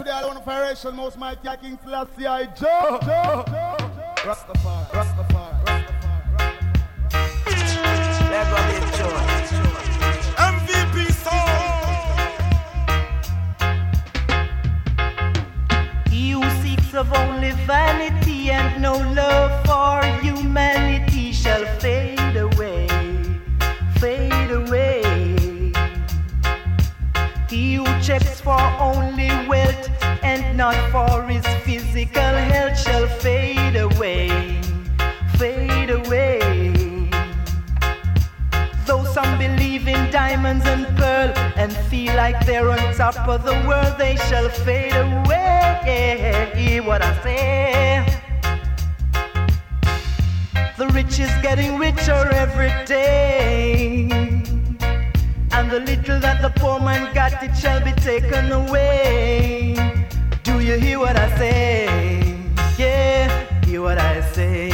to the Alone Federation, most mighty King Selassie I Joe. Joe. Rastafari, Rastafari, Rastafari. Let go be joy. MVP song. He who seeks of only vanity and no love for humanity For only wealth and not for his physical health shall fade away, fade away. Though some believe in diamonds and pearl and feel like they're on top of the world, they shall fade away. Hear what I say. The rich is getting richer every day. The little that the poor man got, it shall be taken away. Do you hear what I say? Yeah, hear what I say.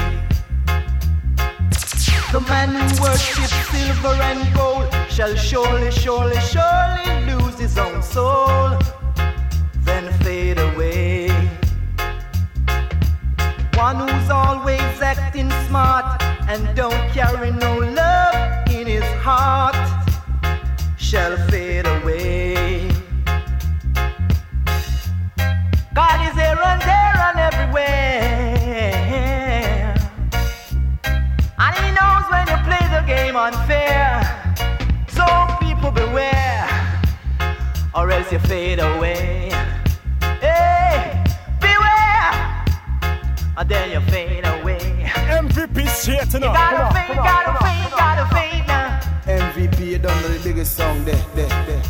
The man who worships silver and gold shall surely, surely, surely lose his own soul, then fade away. One who's always acting smart and don't carry no love in his heart shall fade away. God is here and there and everywhere. And he knows when you play the game unfair. So people beware, or else you fade away. Hey, beware, and then you fade away. MVP shit You tonight. gotta fade, gotta fade, gotta fade you done the biggest song there, there, there.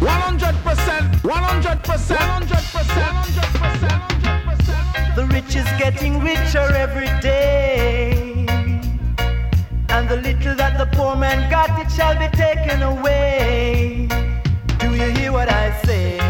One hundred percent, one hundred percent, one hundred percent, one hundred percent. The rich is getting richer every day. And the little that the poor man got, it shall be taken away. Do you hear what I say?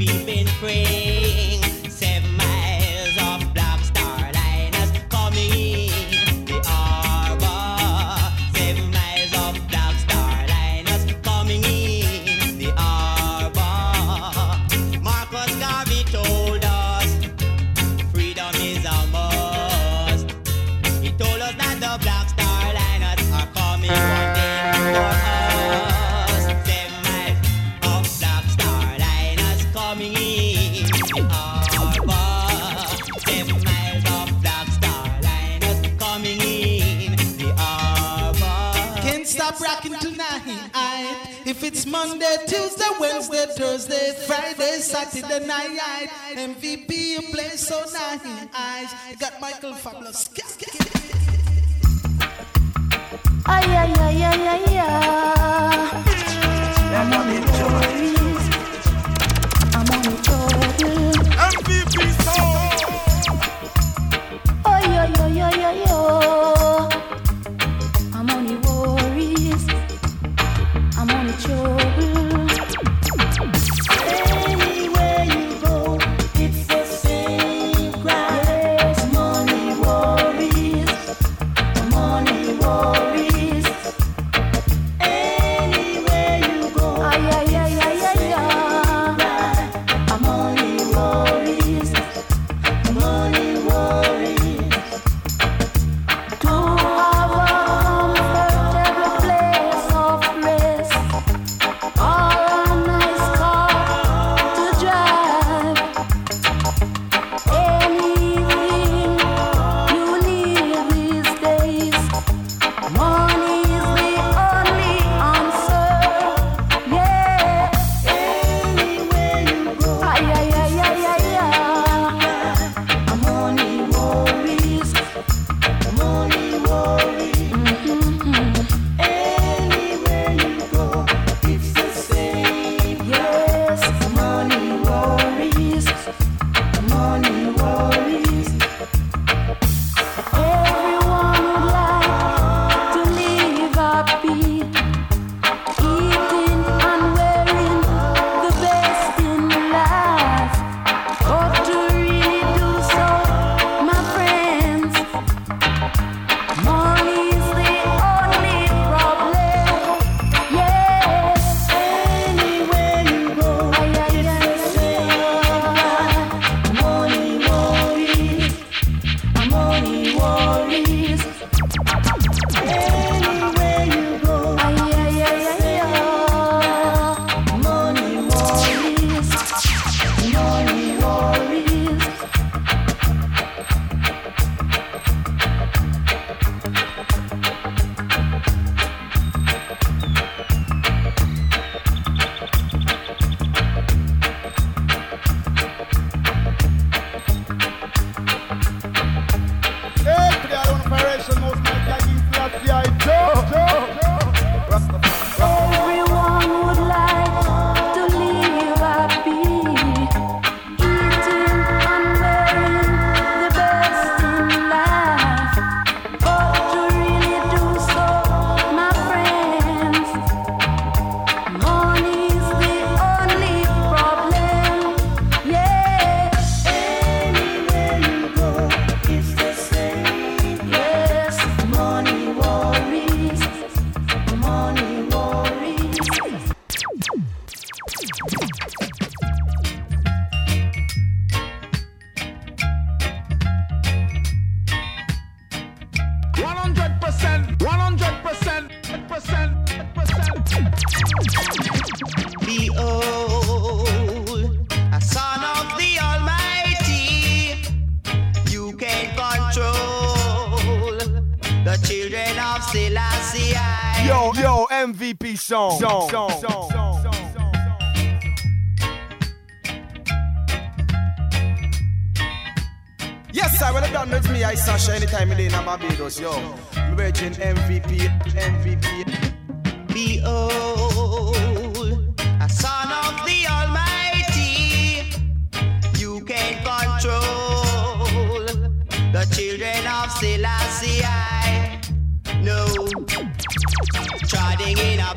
We've been praying. Monday, Tuesday, Wednesday, Thursday, Friday, Saturday night. MVP, you play so nice. Got Michael Fabulous. Ay, ay, ay, ay, ay, ay. I'm on the toys. I'm on the toys. MVP song. Ay, ay, ay, ay, ay, ay.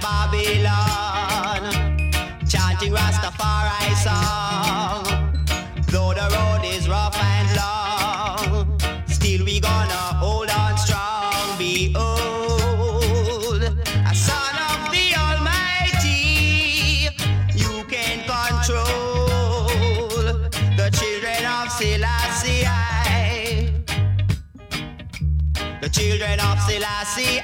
Babylon, chanting Rastafari song. Though the road is rough and long, still we gonna hold on strong. Behold, a son of the Almighty, you can control the children of Selassie. The children of Selassie.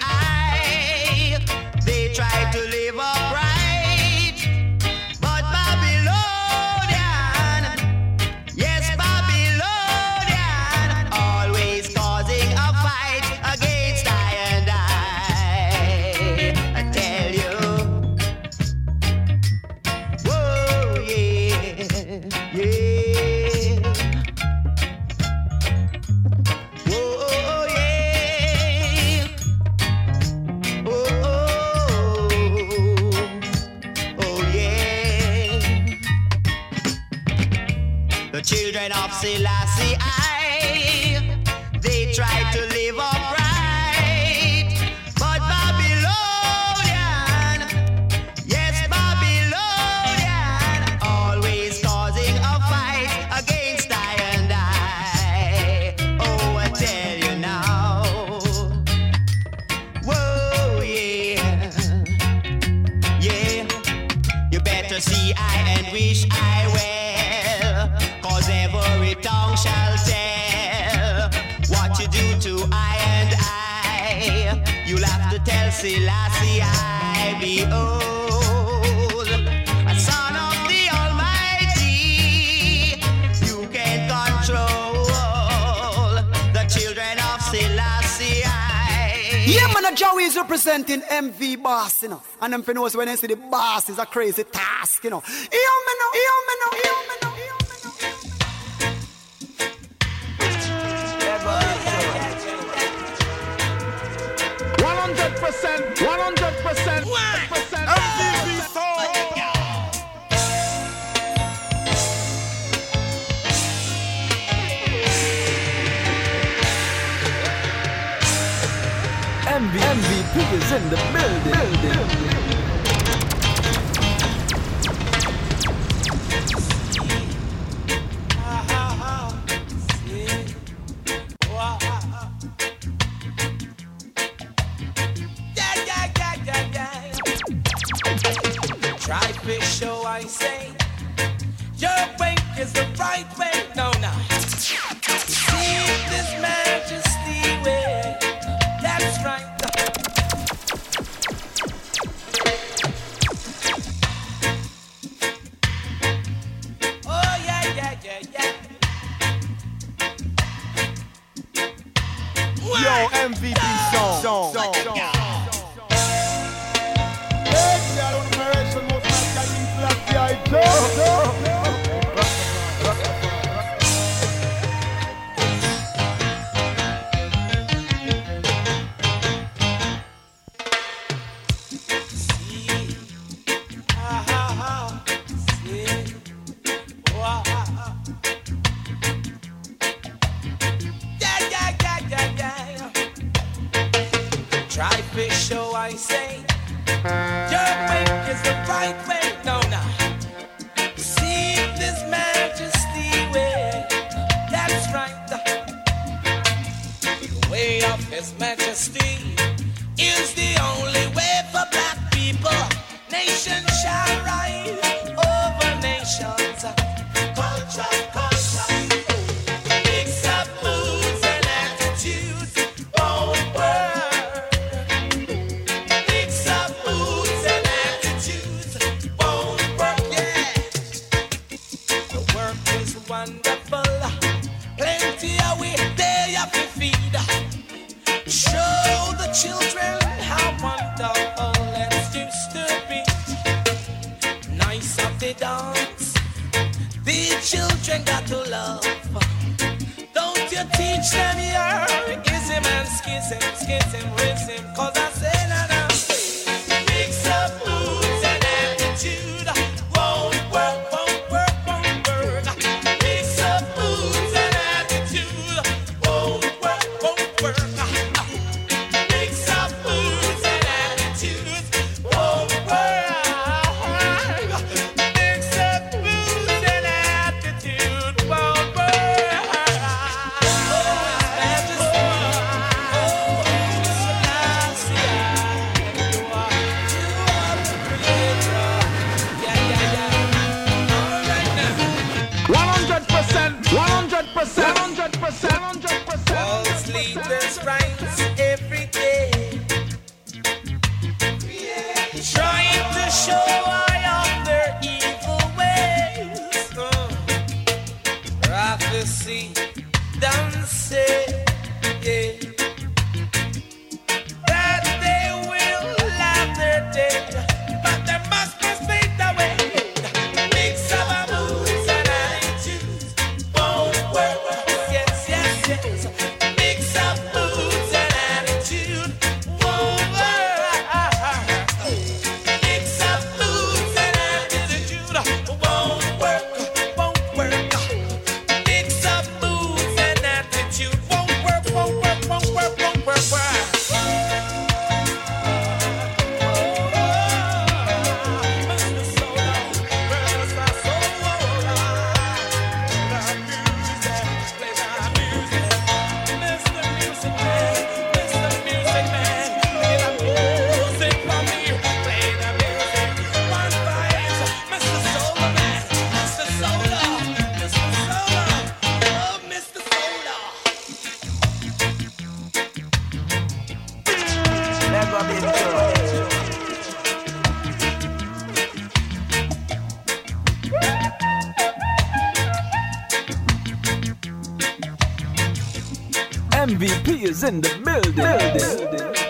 Joey is representing MV Boss, you know. And them finos when they see the boss is a crazy task, you know. Hear me now, hear me now, hear me now. One hundred percent, one hundred percent, one hundred percent. P is in the building. building. songs the children got to love. Don't you teach them your ism and schism, schism, rhythm, cause I say na na. The building.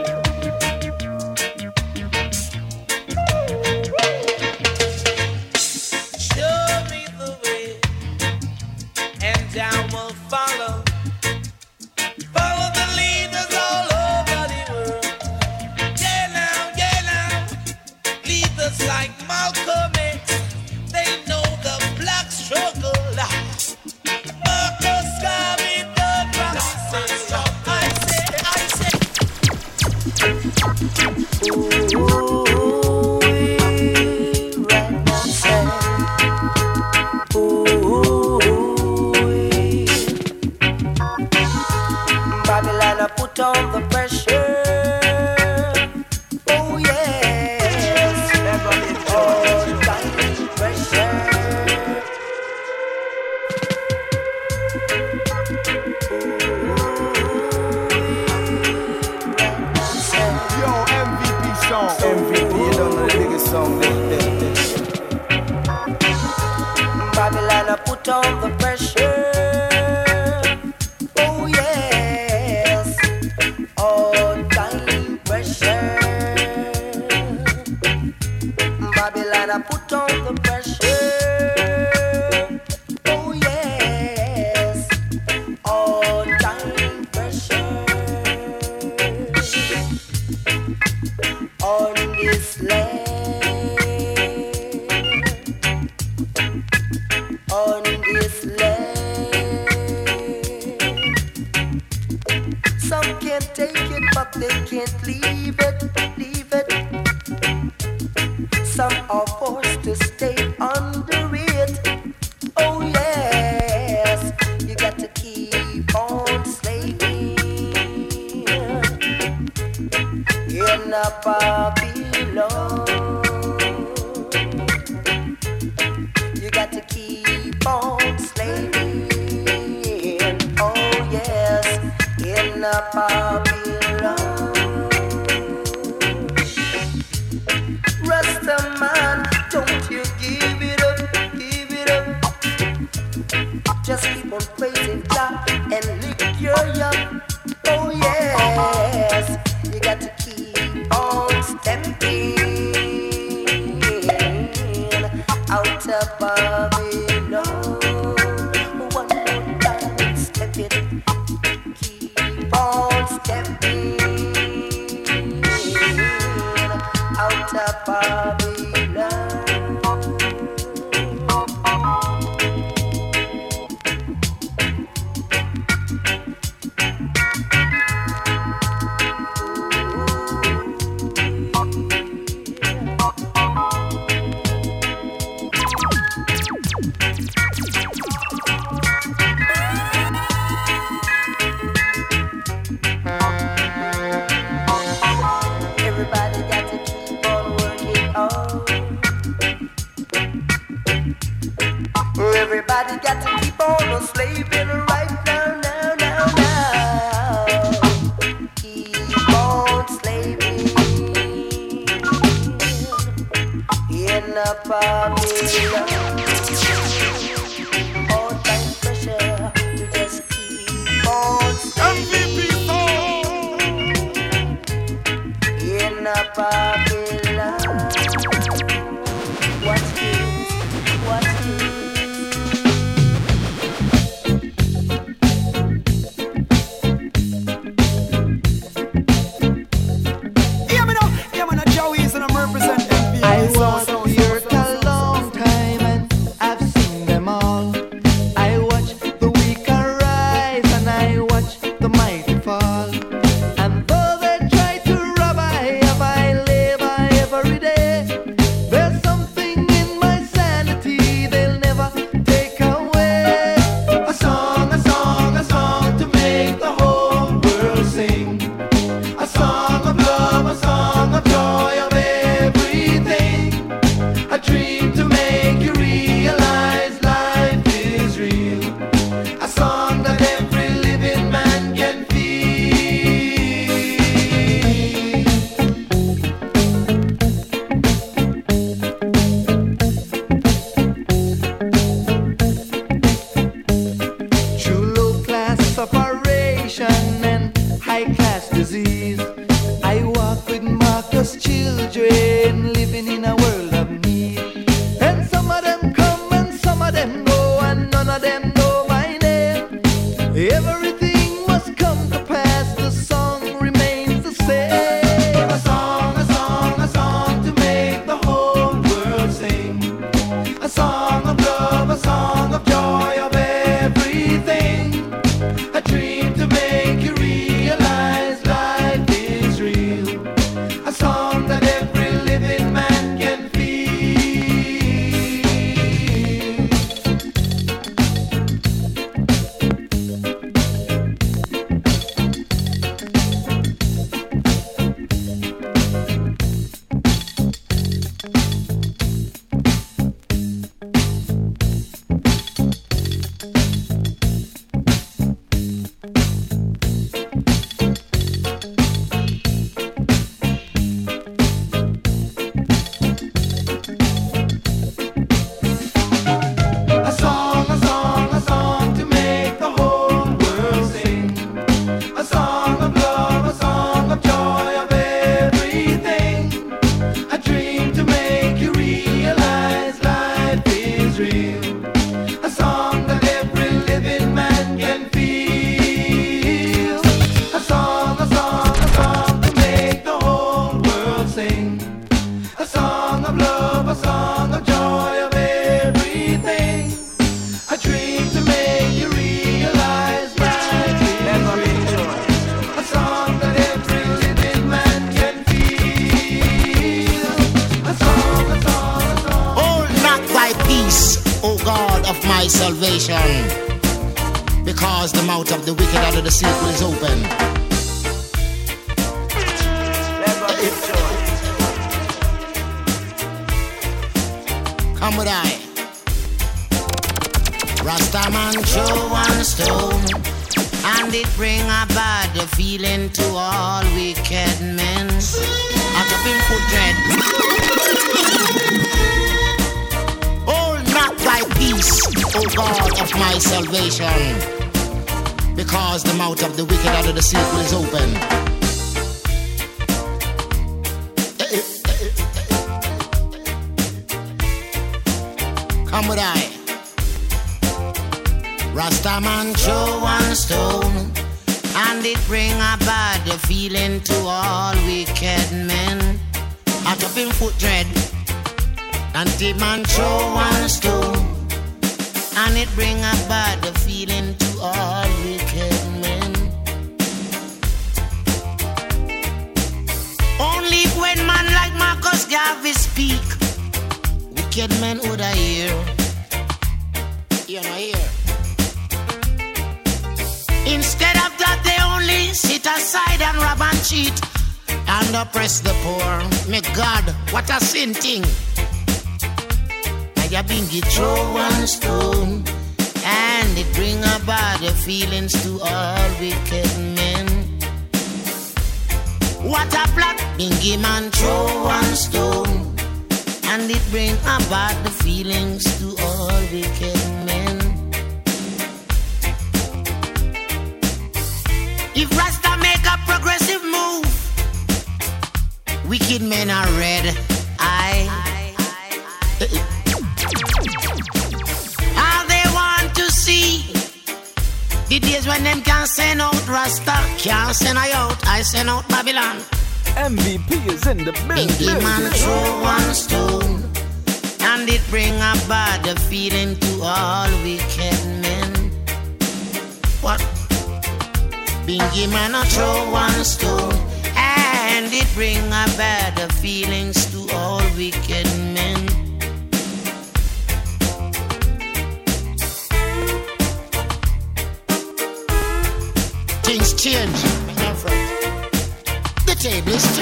Rastaman show one stone, and it bring a bad feeling to all wicked men. At up in foot dread. Hold not thy peace, O God of my salvation, because the mouth of the wicked under the secret is open. Come with I. Rastaman show one stone, and it bring a bad feeling to all wicked men. At up in foot dread, and the man show one stone, and it bring a bad feeling to all wicked men. Only when man like Marcus Garvey speak, wicked men would I hear. You know hear. Instead of that, they only sit aside and rob and cheat and oppress the poor. May God, what a sin thing. Now you been get throw one stone, and it bring about the feelings to all wicked men. What a plot, Bingy man throw one stone, and it bring about the feelings to all wicked. If Rasta make a progressive move, wicked men are red. I. All they want to see the days when them can send out Rasta, can't send I out. I send out Babylon. MVP is in the building. Bingy man throw one stone, and it bring a bad feeling to all wicked men. What? Bingy man a throw one stone, and it bring a bad feelings to all wicked men. Things change, my friend. The table is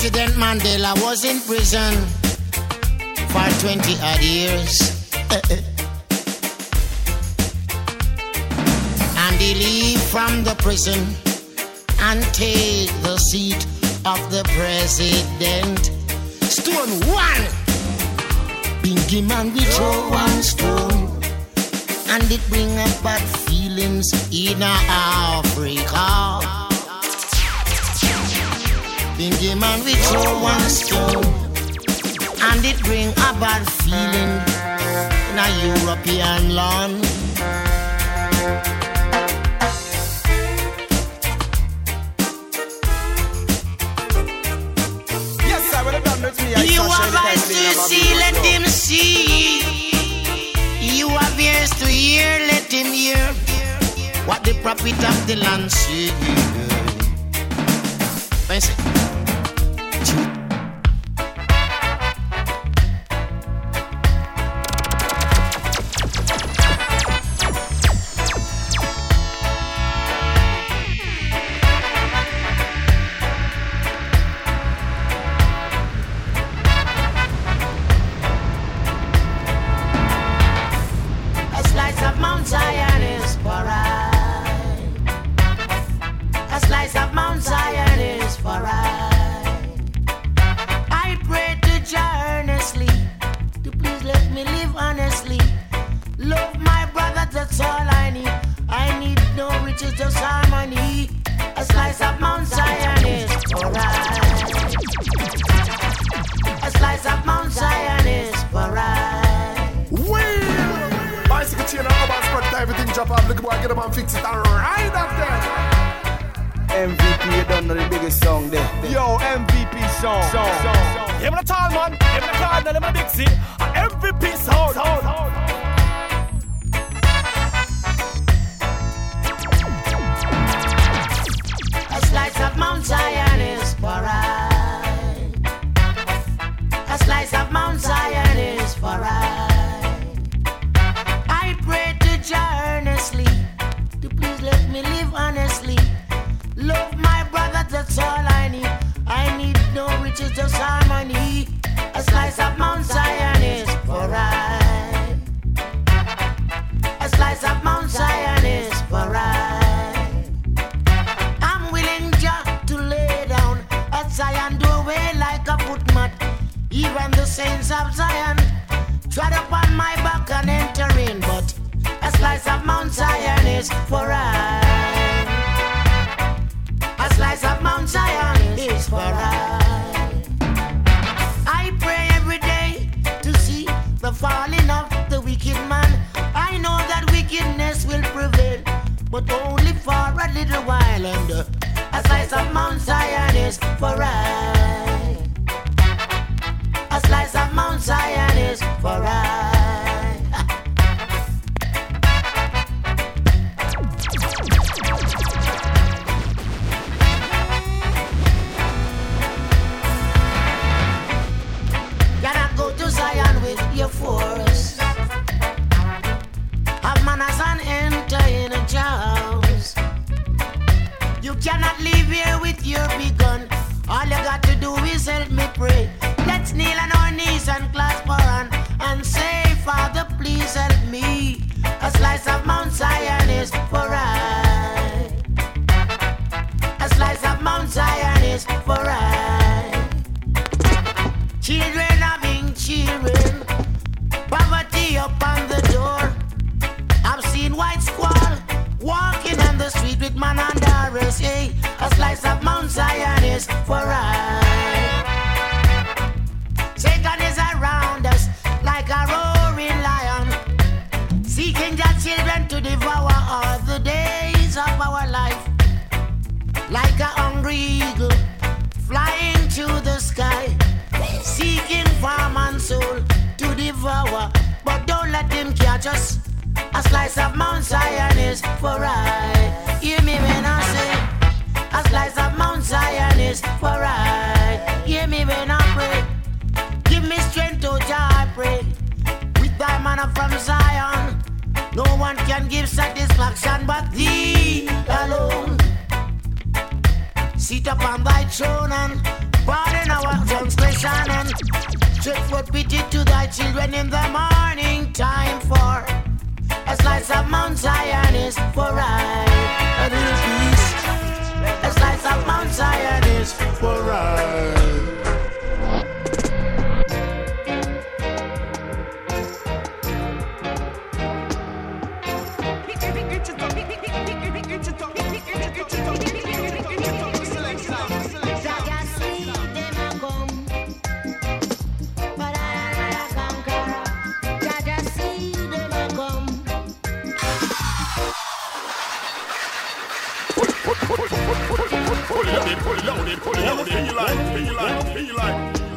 President Mandela was in prison for 20 odd years. and he leave from the prison and take the seat of the president. Stone one. Bingy man we throw one stone. And it bring up bad feelings in Africa. Bingy man we throw one stone And it bring a bad feeling In a European land. Yes, sir, I'm done with me, I You have eyes to see, let him see. You have ears to hear, let him hear. What the prophet of the land say for right. Hear me when I say, a slice of Mount Zion is for right. Hear me when I pray, give me strength, oh Jah, I pray. With thy manna from Zion, no one can give satisfaction but thee alone. Sit upon thy throne and pardon our transgression and Drift what we did to thy children in the morning time for a slice of Mount Zion is for I. A little piece. A slice of Mount Zion is for I. it, put 来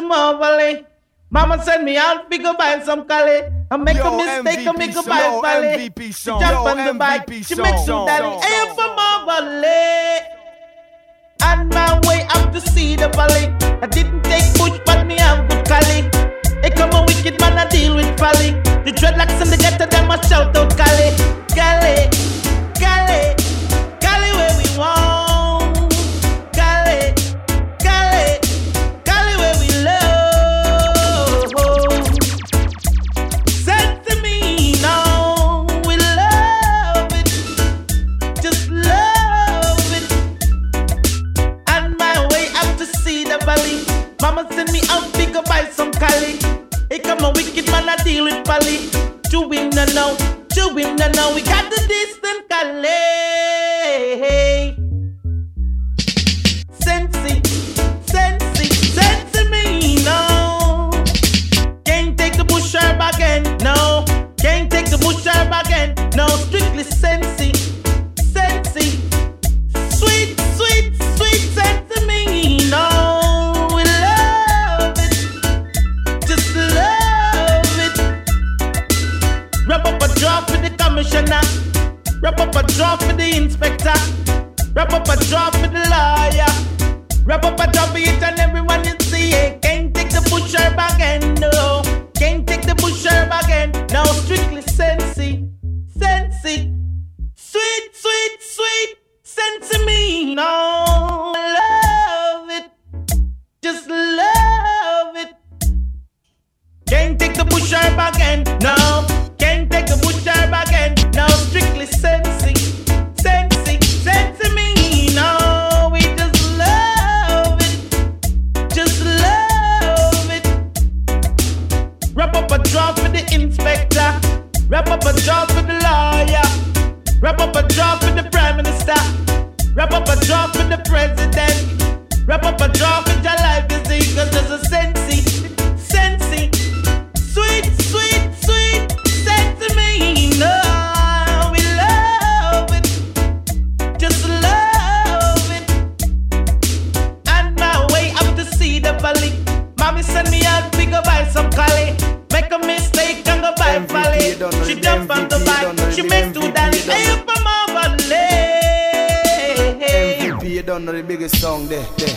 to Mama send me out, we go buy some Cali. I make Yo, a mistake, MVP I make a buy Cali. She jump Yo, on MVP the bike, she song. some daddy. I am. On my way up to see the valley. I didn't take much, but me have good Cali. It come a wicked man, I deal with folly. The dreadlocks and the ghetto, them must shout out Cali. Cali, Cali, Cali where we want. Here come a wicked man, I deal with Polly. To him no now, to him no now. We got the distant Calais. Sensi, sensi, sensi me no. Can't take the bush herb again, no. Can't take the bush herb again, no. Strictly sensi. commissioner. Wrap up a job for the inspector. Wrap up a job for the lawyer. Wrap up a job for each and everyone you see. Can't take the pusher back end, no. Can't take the pusher back end. now strictly sensi. Sensi. Sweet, sweet, sweet. Sensi me. No. Love it. Just love it. Can't take the pusher back end, no. Can't take the pusher now strictly sensing, me. We just love it, just love it. Wrap up a draw for the inspector. Wrap up a for the lawyer. Wrap up a for the prime minister. Wrap up a for the president. Wrap up a draw for your life. song there, there.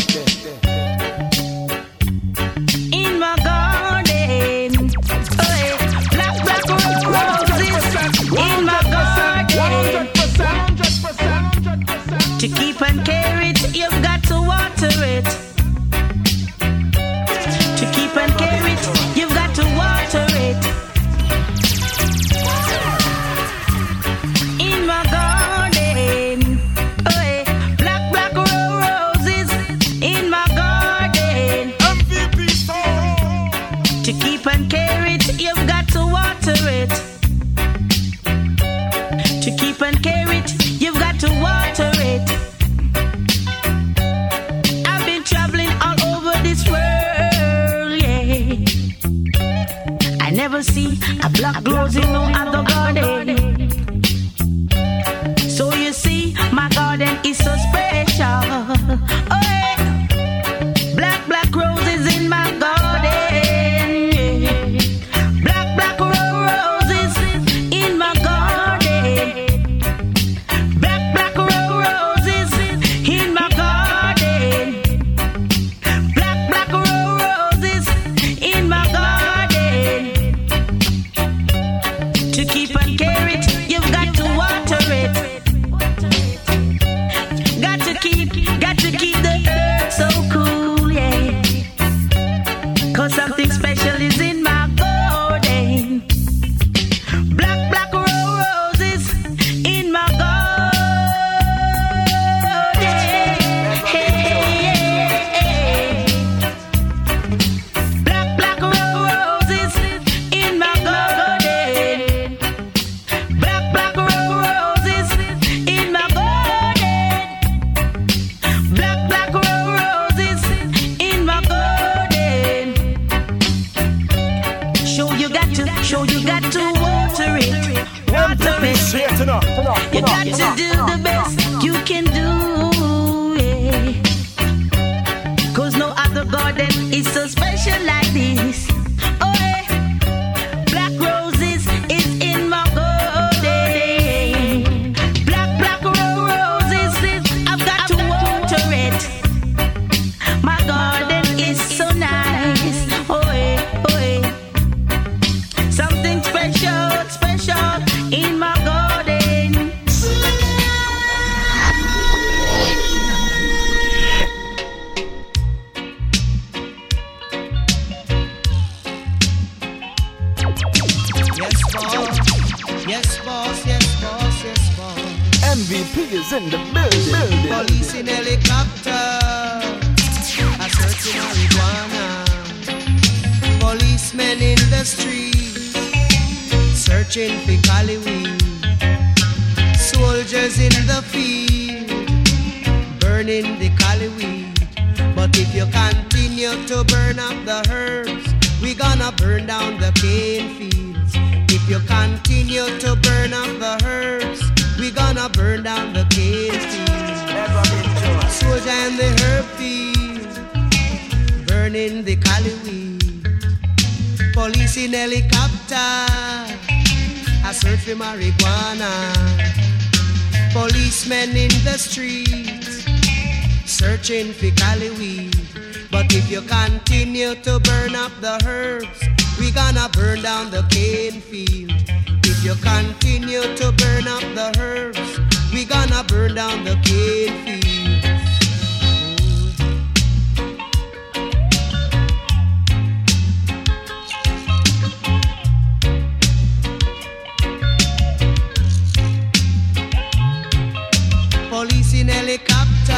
In helicopter,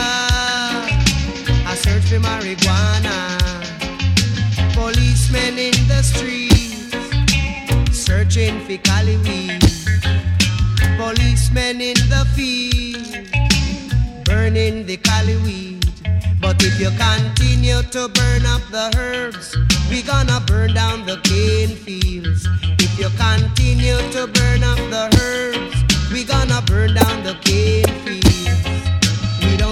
I search for marijuana. Policemen in the streets, searching for Cali weed. Policemen in the field, burning the Cali weed. But if you continue to burn up the herbs, we gonna burn down the cane fields. If you continue to burn up the herbs, we gonna burn down the cane fields.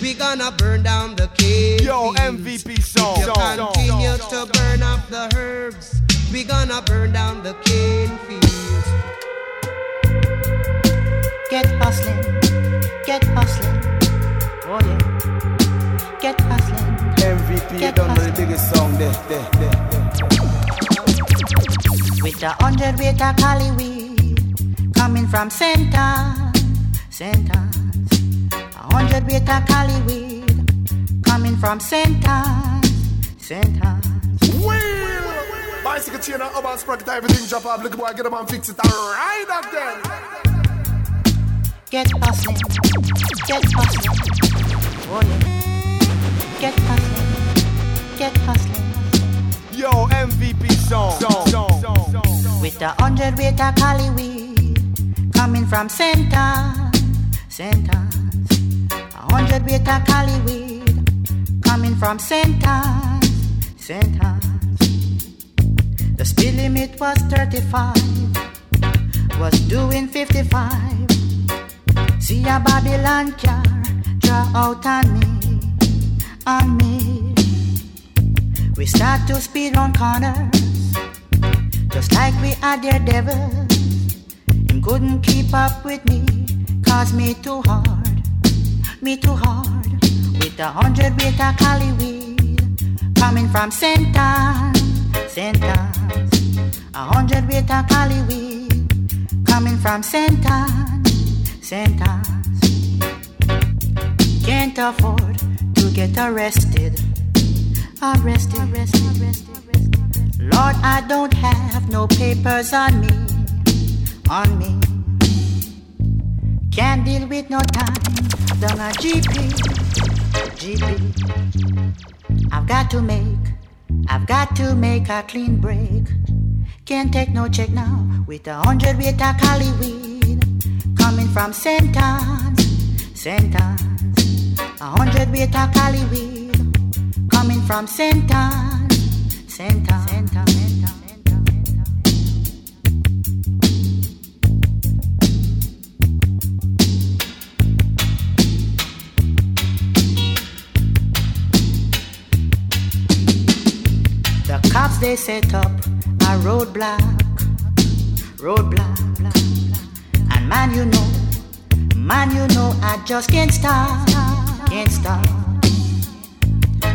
we gonna burn down the cane Yo. MVP song. If you Song, continue song, to burn up the herbs, we gonna burn down the cane fields. Get hustling, get hustling. Oh yeah. Get hustling. MVP Get done the biggest song there, there, there, there. With a hundred weight of Cali weed coming from center, center. A hundred weight of Cali weed coming from center, center. Bicycle chain and urban sprocket, everything drop off. Look at boy, get them and fix it. Alright again. Get hustling, get hustling. Oh yeah. Get hustling, get hustling. Yo, MVP song. song, song, song, song. With a hundred weight of Cali weed coming from center, center. Hundred weight of Cali weed coming from center, center. The speed limit was 35, was doing 55. See a Babylon car draw out on me, on me. We start to speed on corners, just like we are daredevils. Him couldn't keep up with me, cause me too hard, me too hard. With a hundred of Cali weed coming from center, center. A hundred of Cali weed coming from center, center. Can't afford to get arrested, arrested, arrested, arrested. Lord, I don't have no papers on me, on me. Can't deal with no time, done a GP, GP. I've got to make, I've got to make a clean break. Can't take no check now with a hundred weight of Cali weed coming from sentence, sentence. A hundred weight of Cali weed coming from sentence, sentence, sentence, They set up a roadblock, roadblock, and man, you know, man, you know, I just can't stop, can't stop.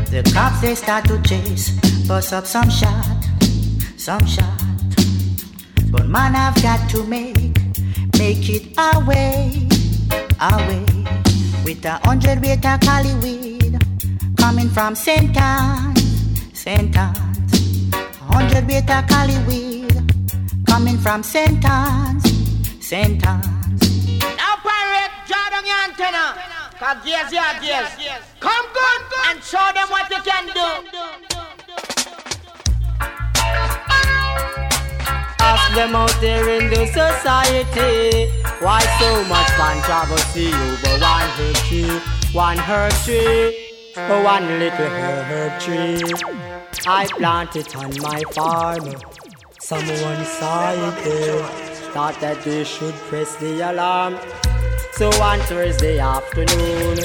The cops they start to chase, bust up some shot, some shot. But man, I've got to make, make it our way, our way. With a hundred weight of Cali weed, coming from Saint Anne, Saint Anne. 100 beta cali weed coming from Sentons, Sentons. Now pirate, draw down your antenna. Cause yes, yeah, yes. Come and show them what you can do. Ask them out there in the society why so much controversy over one herb tree, one herb tree, or one little herb tree. I planted on my farm. Someone saw it there, thought that they should press the alarm. So on Thursday afternoon.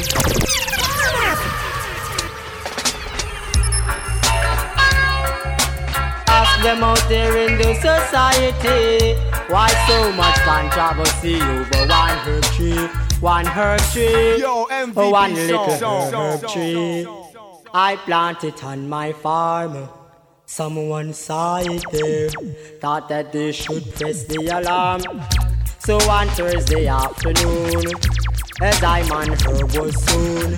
Ask them out there in the society. Why so much controversy over one herb tree? One herb tree. Yo, MVP one little song, herb song, tree. I planted on my farm. Someone saw it there, thought that they should press the alarm. So on Thursday afternoon, a diamond herb was soon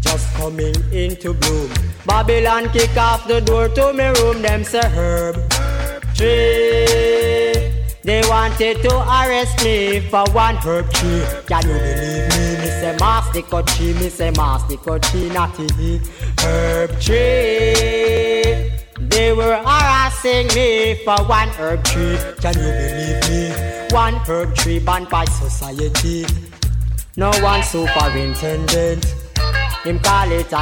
just coming into bloom. Babylon kick off the door to me room, them say herb tree. They wanted to arrest me for one herb tree. Can you believe me? Me say master tree, me say master tree, not it. Herb tree. They were harassing me for one herb tree. Can you believe me? One herb tree banned by society. No one superintendent. Him call it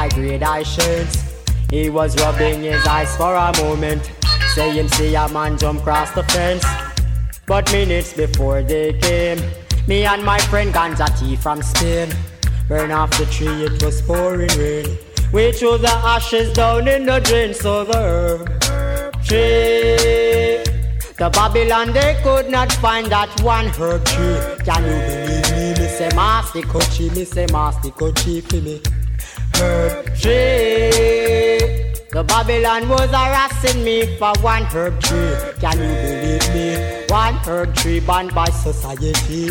shades. He was rubbing his eyes for a moment. saying, see a man jump across the fence. But minutes before they came, me and my friend Ganja T from Spain burn off the tree, it was pouring rain. We threw the ashes down in the drain, so the herb tree. The Babylon they could not find that one herb tree. Can you believe me? Me say master coachy, me say master coachy for me. Herb tree. The Babylon was harassing me for one herb tree. Can you believe me? One herb tree banned by society.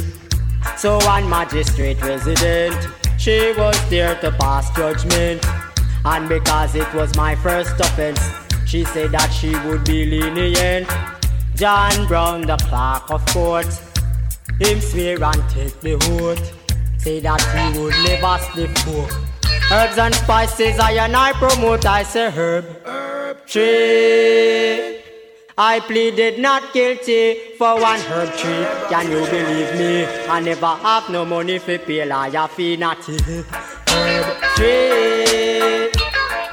So one magistrate resident, she was there to pass judgment. And because it was my first offense, she said that she would be lenient. John Brown, the clerk of court, him swear and take the oath. Say that he would never slip fork. Herbs and spices, I and I promote, I say herb. Herb tree. I pleaded not guilty for one herb tree. Can you believe me? I never have no money for pay lawyer fee, not herb tree.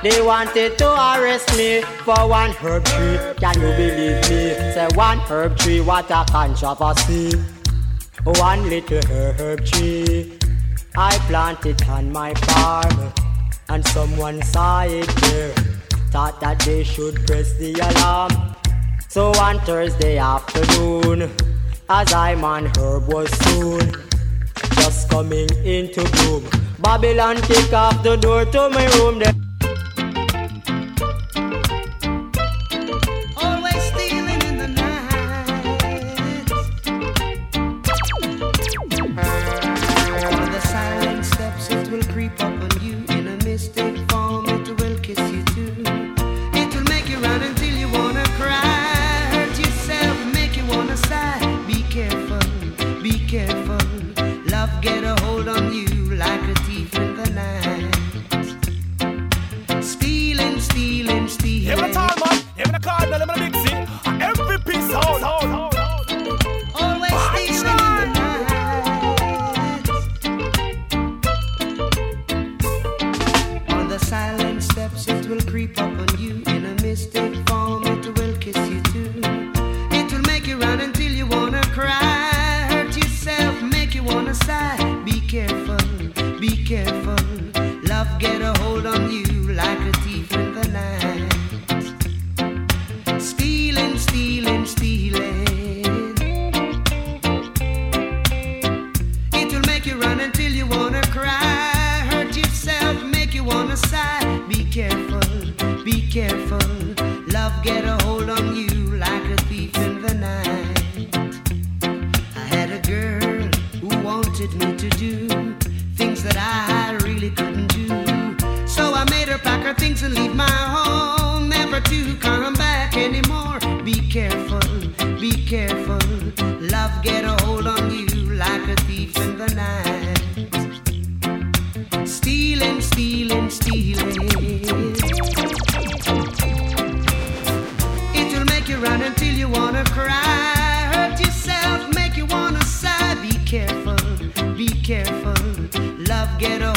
They wanted to arrest me for one herb tree. Can you believe me? Say one herb tree, what a controversy. One little herb tree. I planted on my farm, and someone saw it there. Thought that they should press the alarm. So on Thursday afternoon, as I man herb was soon just coming into bloom. Babylon kick off the door to my room. There.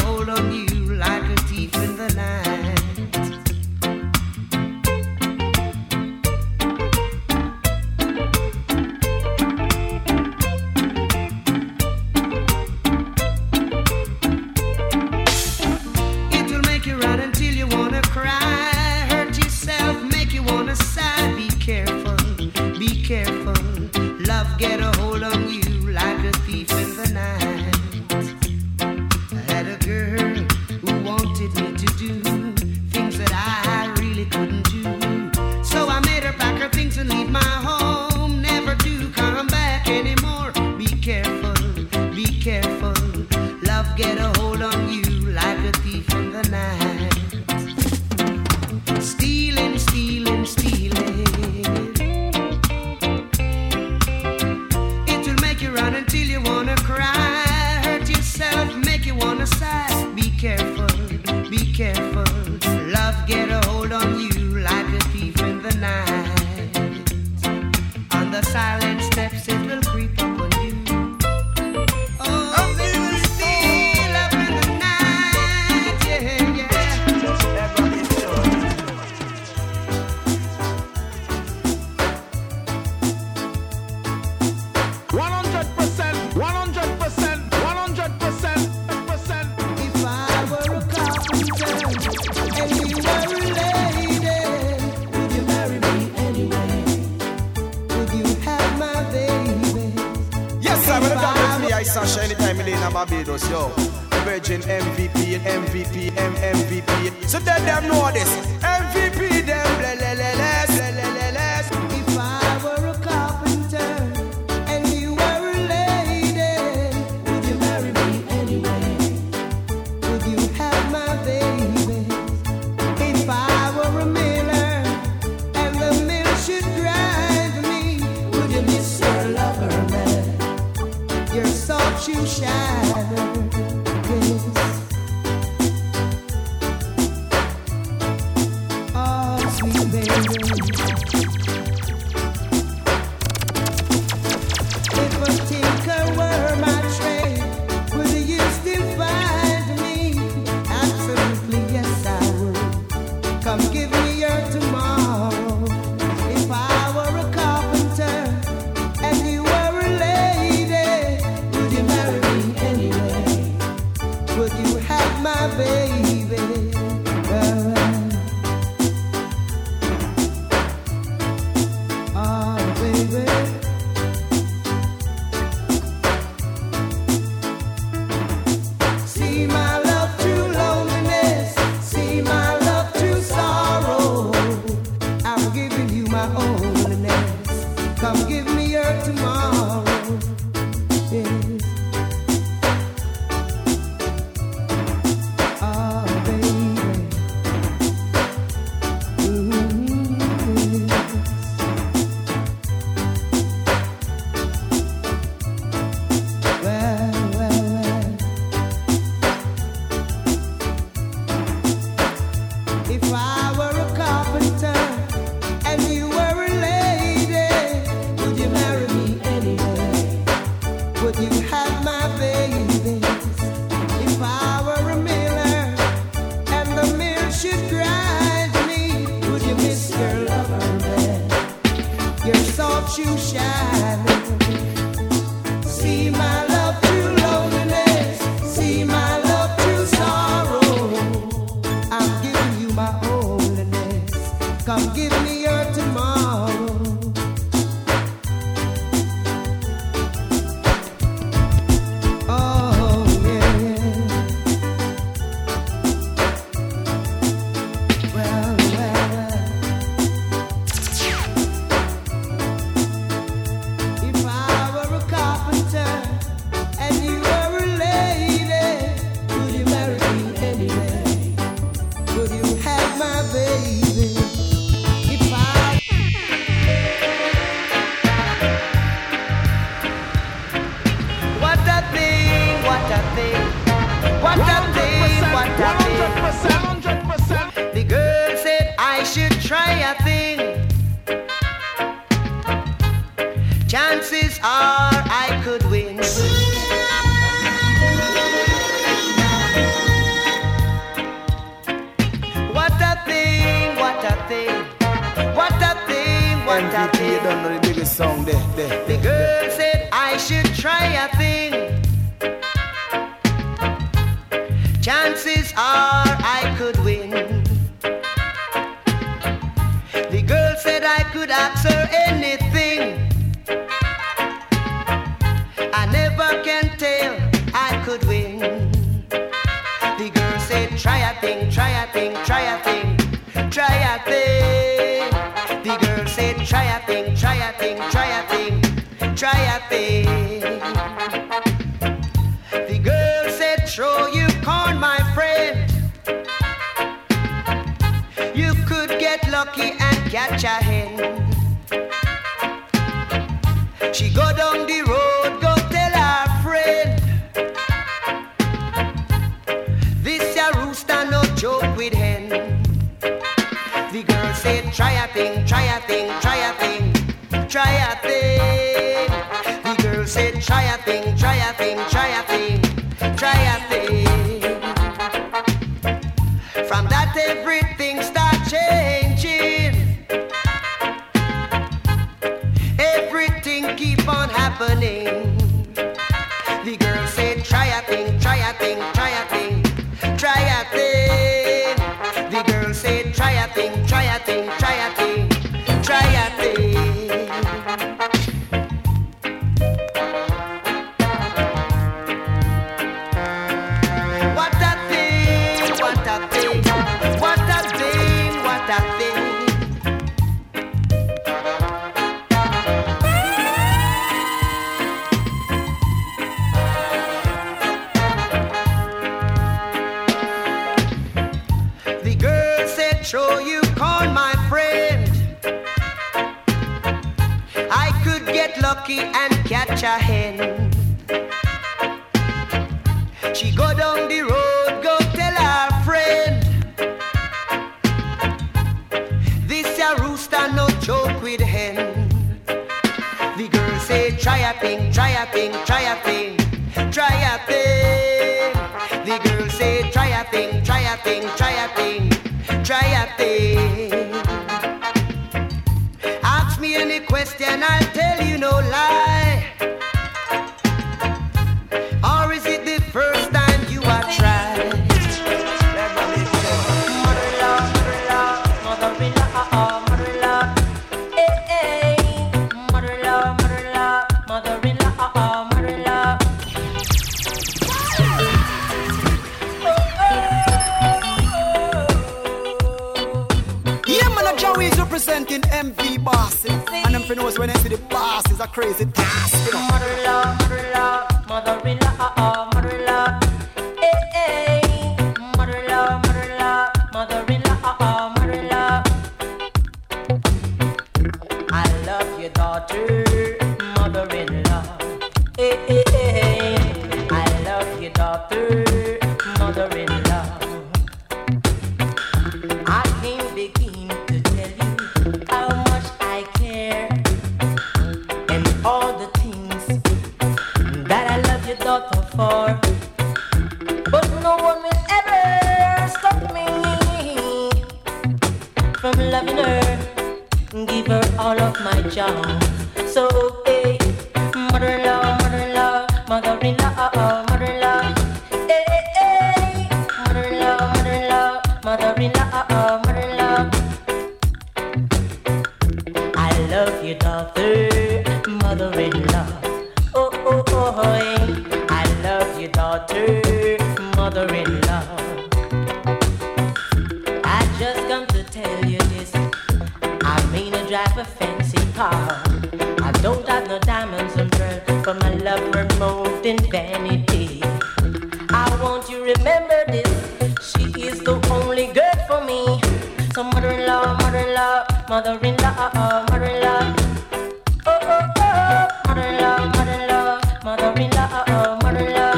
Hold on you I could get lucky and catch a hen. She go down the road, go tell her friend. This a rooster, no joke with hen. The girl say, try a thing, try a thing, try a thing, try a thing. The girl say, try a thing, try a thing, try a thing, try a thing question, I'll tell you no lie. is a crazy task. You know? Mother mother mother in remember this. She is the only girl for me. So mother-in-law, mother-in-law, mother-in-law, mother-in-law. Oh, oh, oh, mother-in-law, mother-in-law, mother-in-law.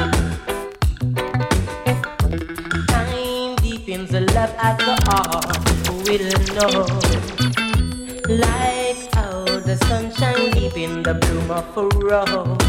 Time deepens the love at the heart. Who will know? Like how the sunshine deep in the bloom of a rose.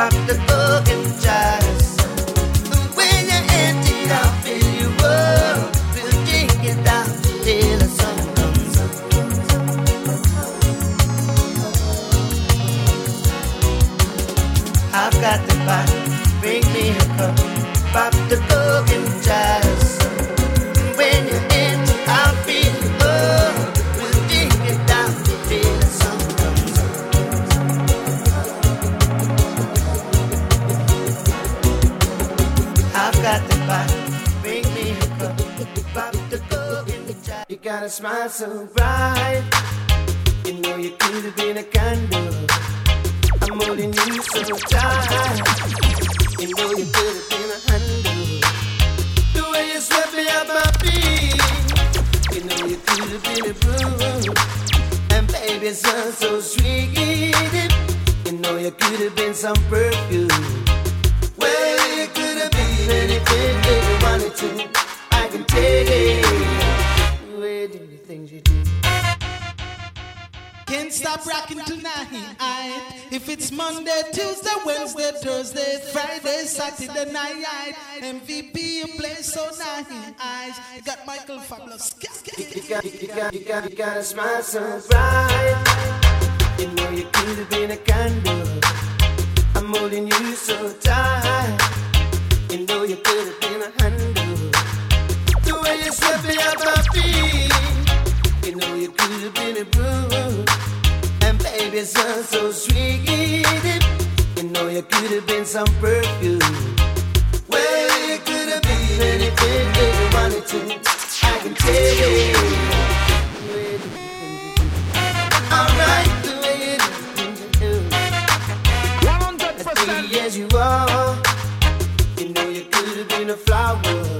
Pop the cork and got a smile so bright, you know you could have been a candle. I'm holding you so tight. You know you could have been a handle. The way you swept me off my feet. You know you could have been a broom. And baby, it sounds so sweet. You know you could have been some perfume. Well, you could have been anything that you wanted to. I can take it. Where do the things you do? Can't stop rocking tonight. If it's Monday, Tuesday, Wednesday, Thursday, Friday, Saturday night. MVP, you play so nice. You got Michael Fabulous. You got, you got, you got, you got a smile so bright. You know you could have been a candle. I'm holding you so tight. You know you could have been a handle. The way you swept me off my feet. You know you could have been a broom. And baby, it sounds so sweet. You know you could have been some perfume. Well, you could have been anything that you wanted to. I can tell you. Alright, the way As percent. pretty as you are, you know you could have been a flower.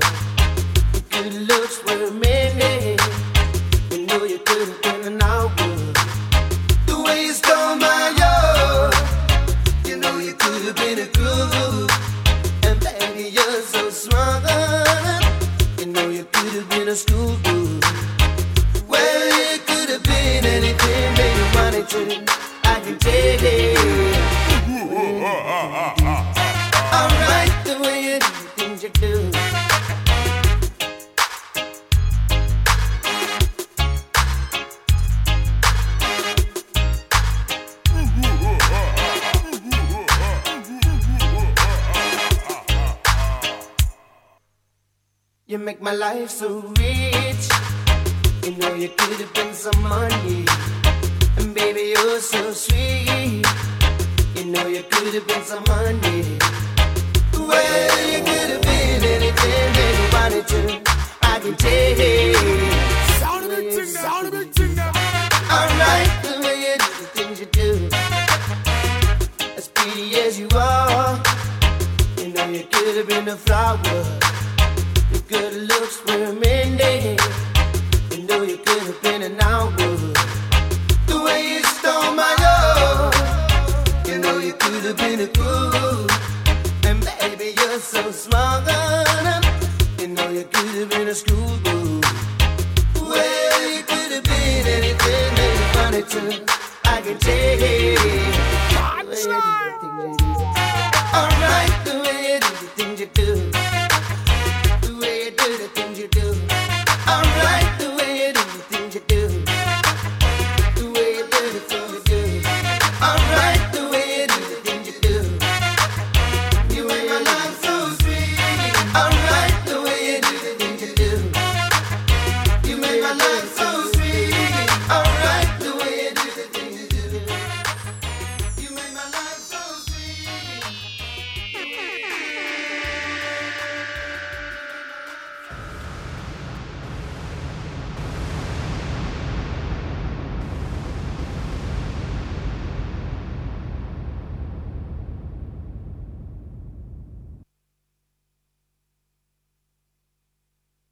My life so rich. You know you could have been some money. And baby, you're so sweet. You know you could have been some money. Well, you could have been anything that you wanted to. I can tell. Sound of it, sound of it, Alright, the way you do the things you do. As pretty as you are. You know you could have been a flower good looks were mending. You know you could have been an outlaw. The way you stole my love, you know you could have been a fool. And baby, you're so smart. You know you could have been a schoolboy. Well, you could have been anything that you wanted to. I can take it.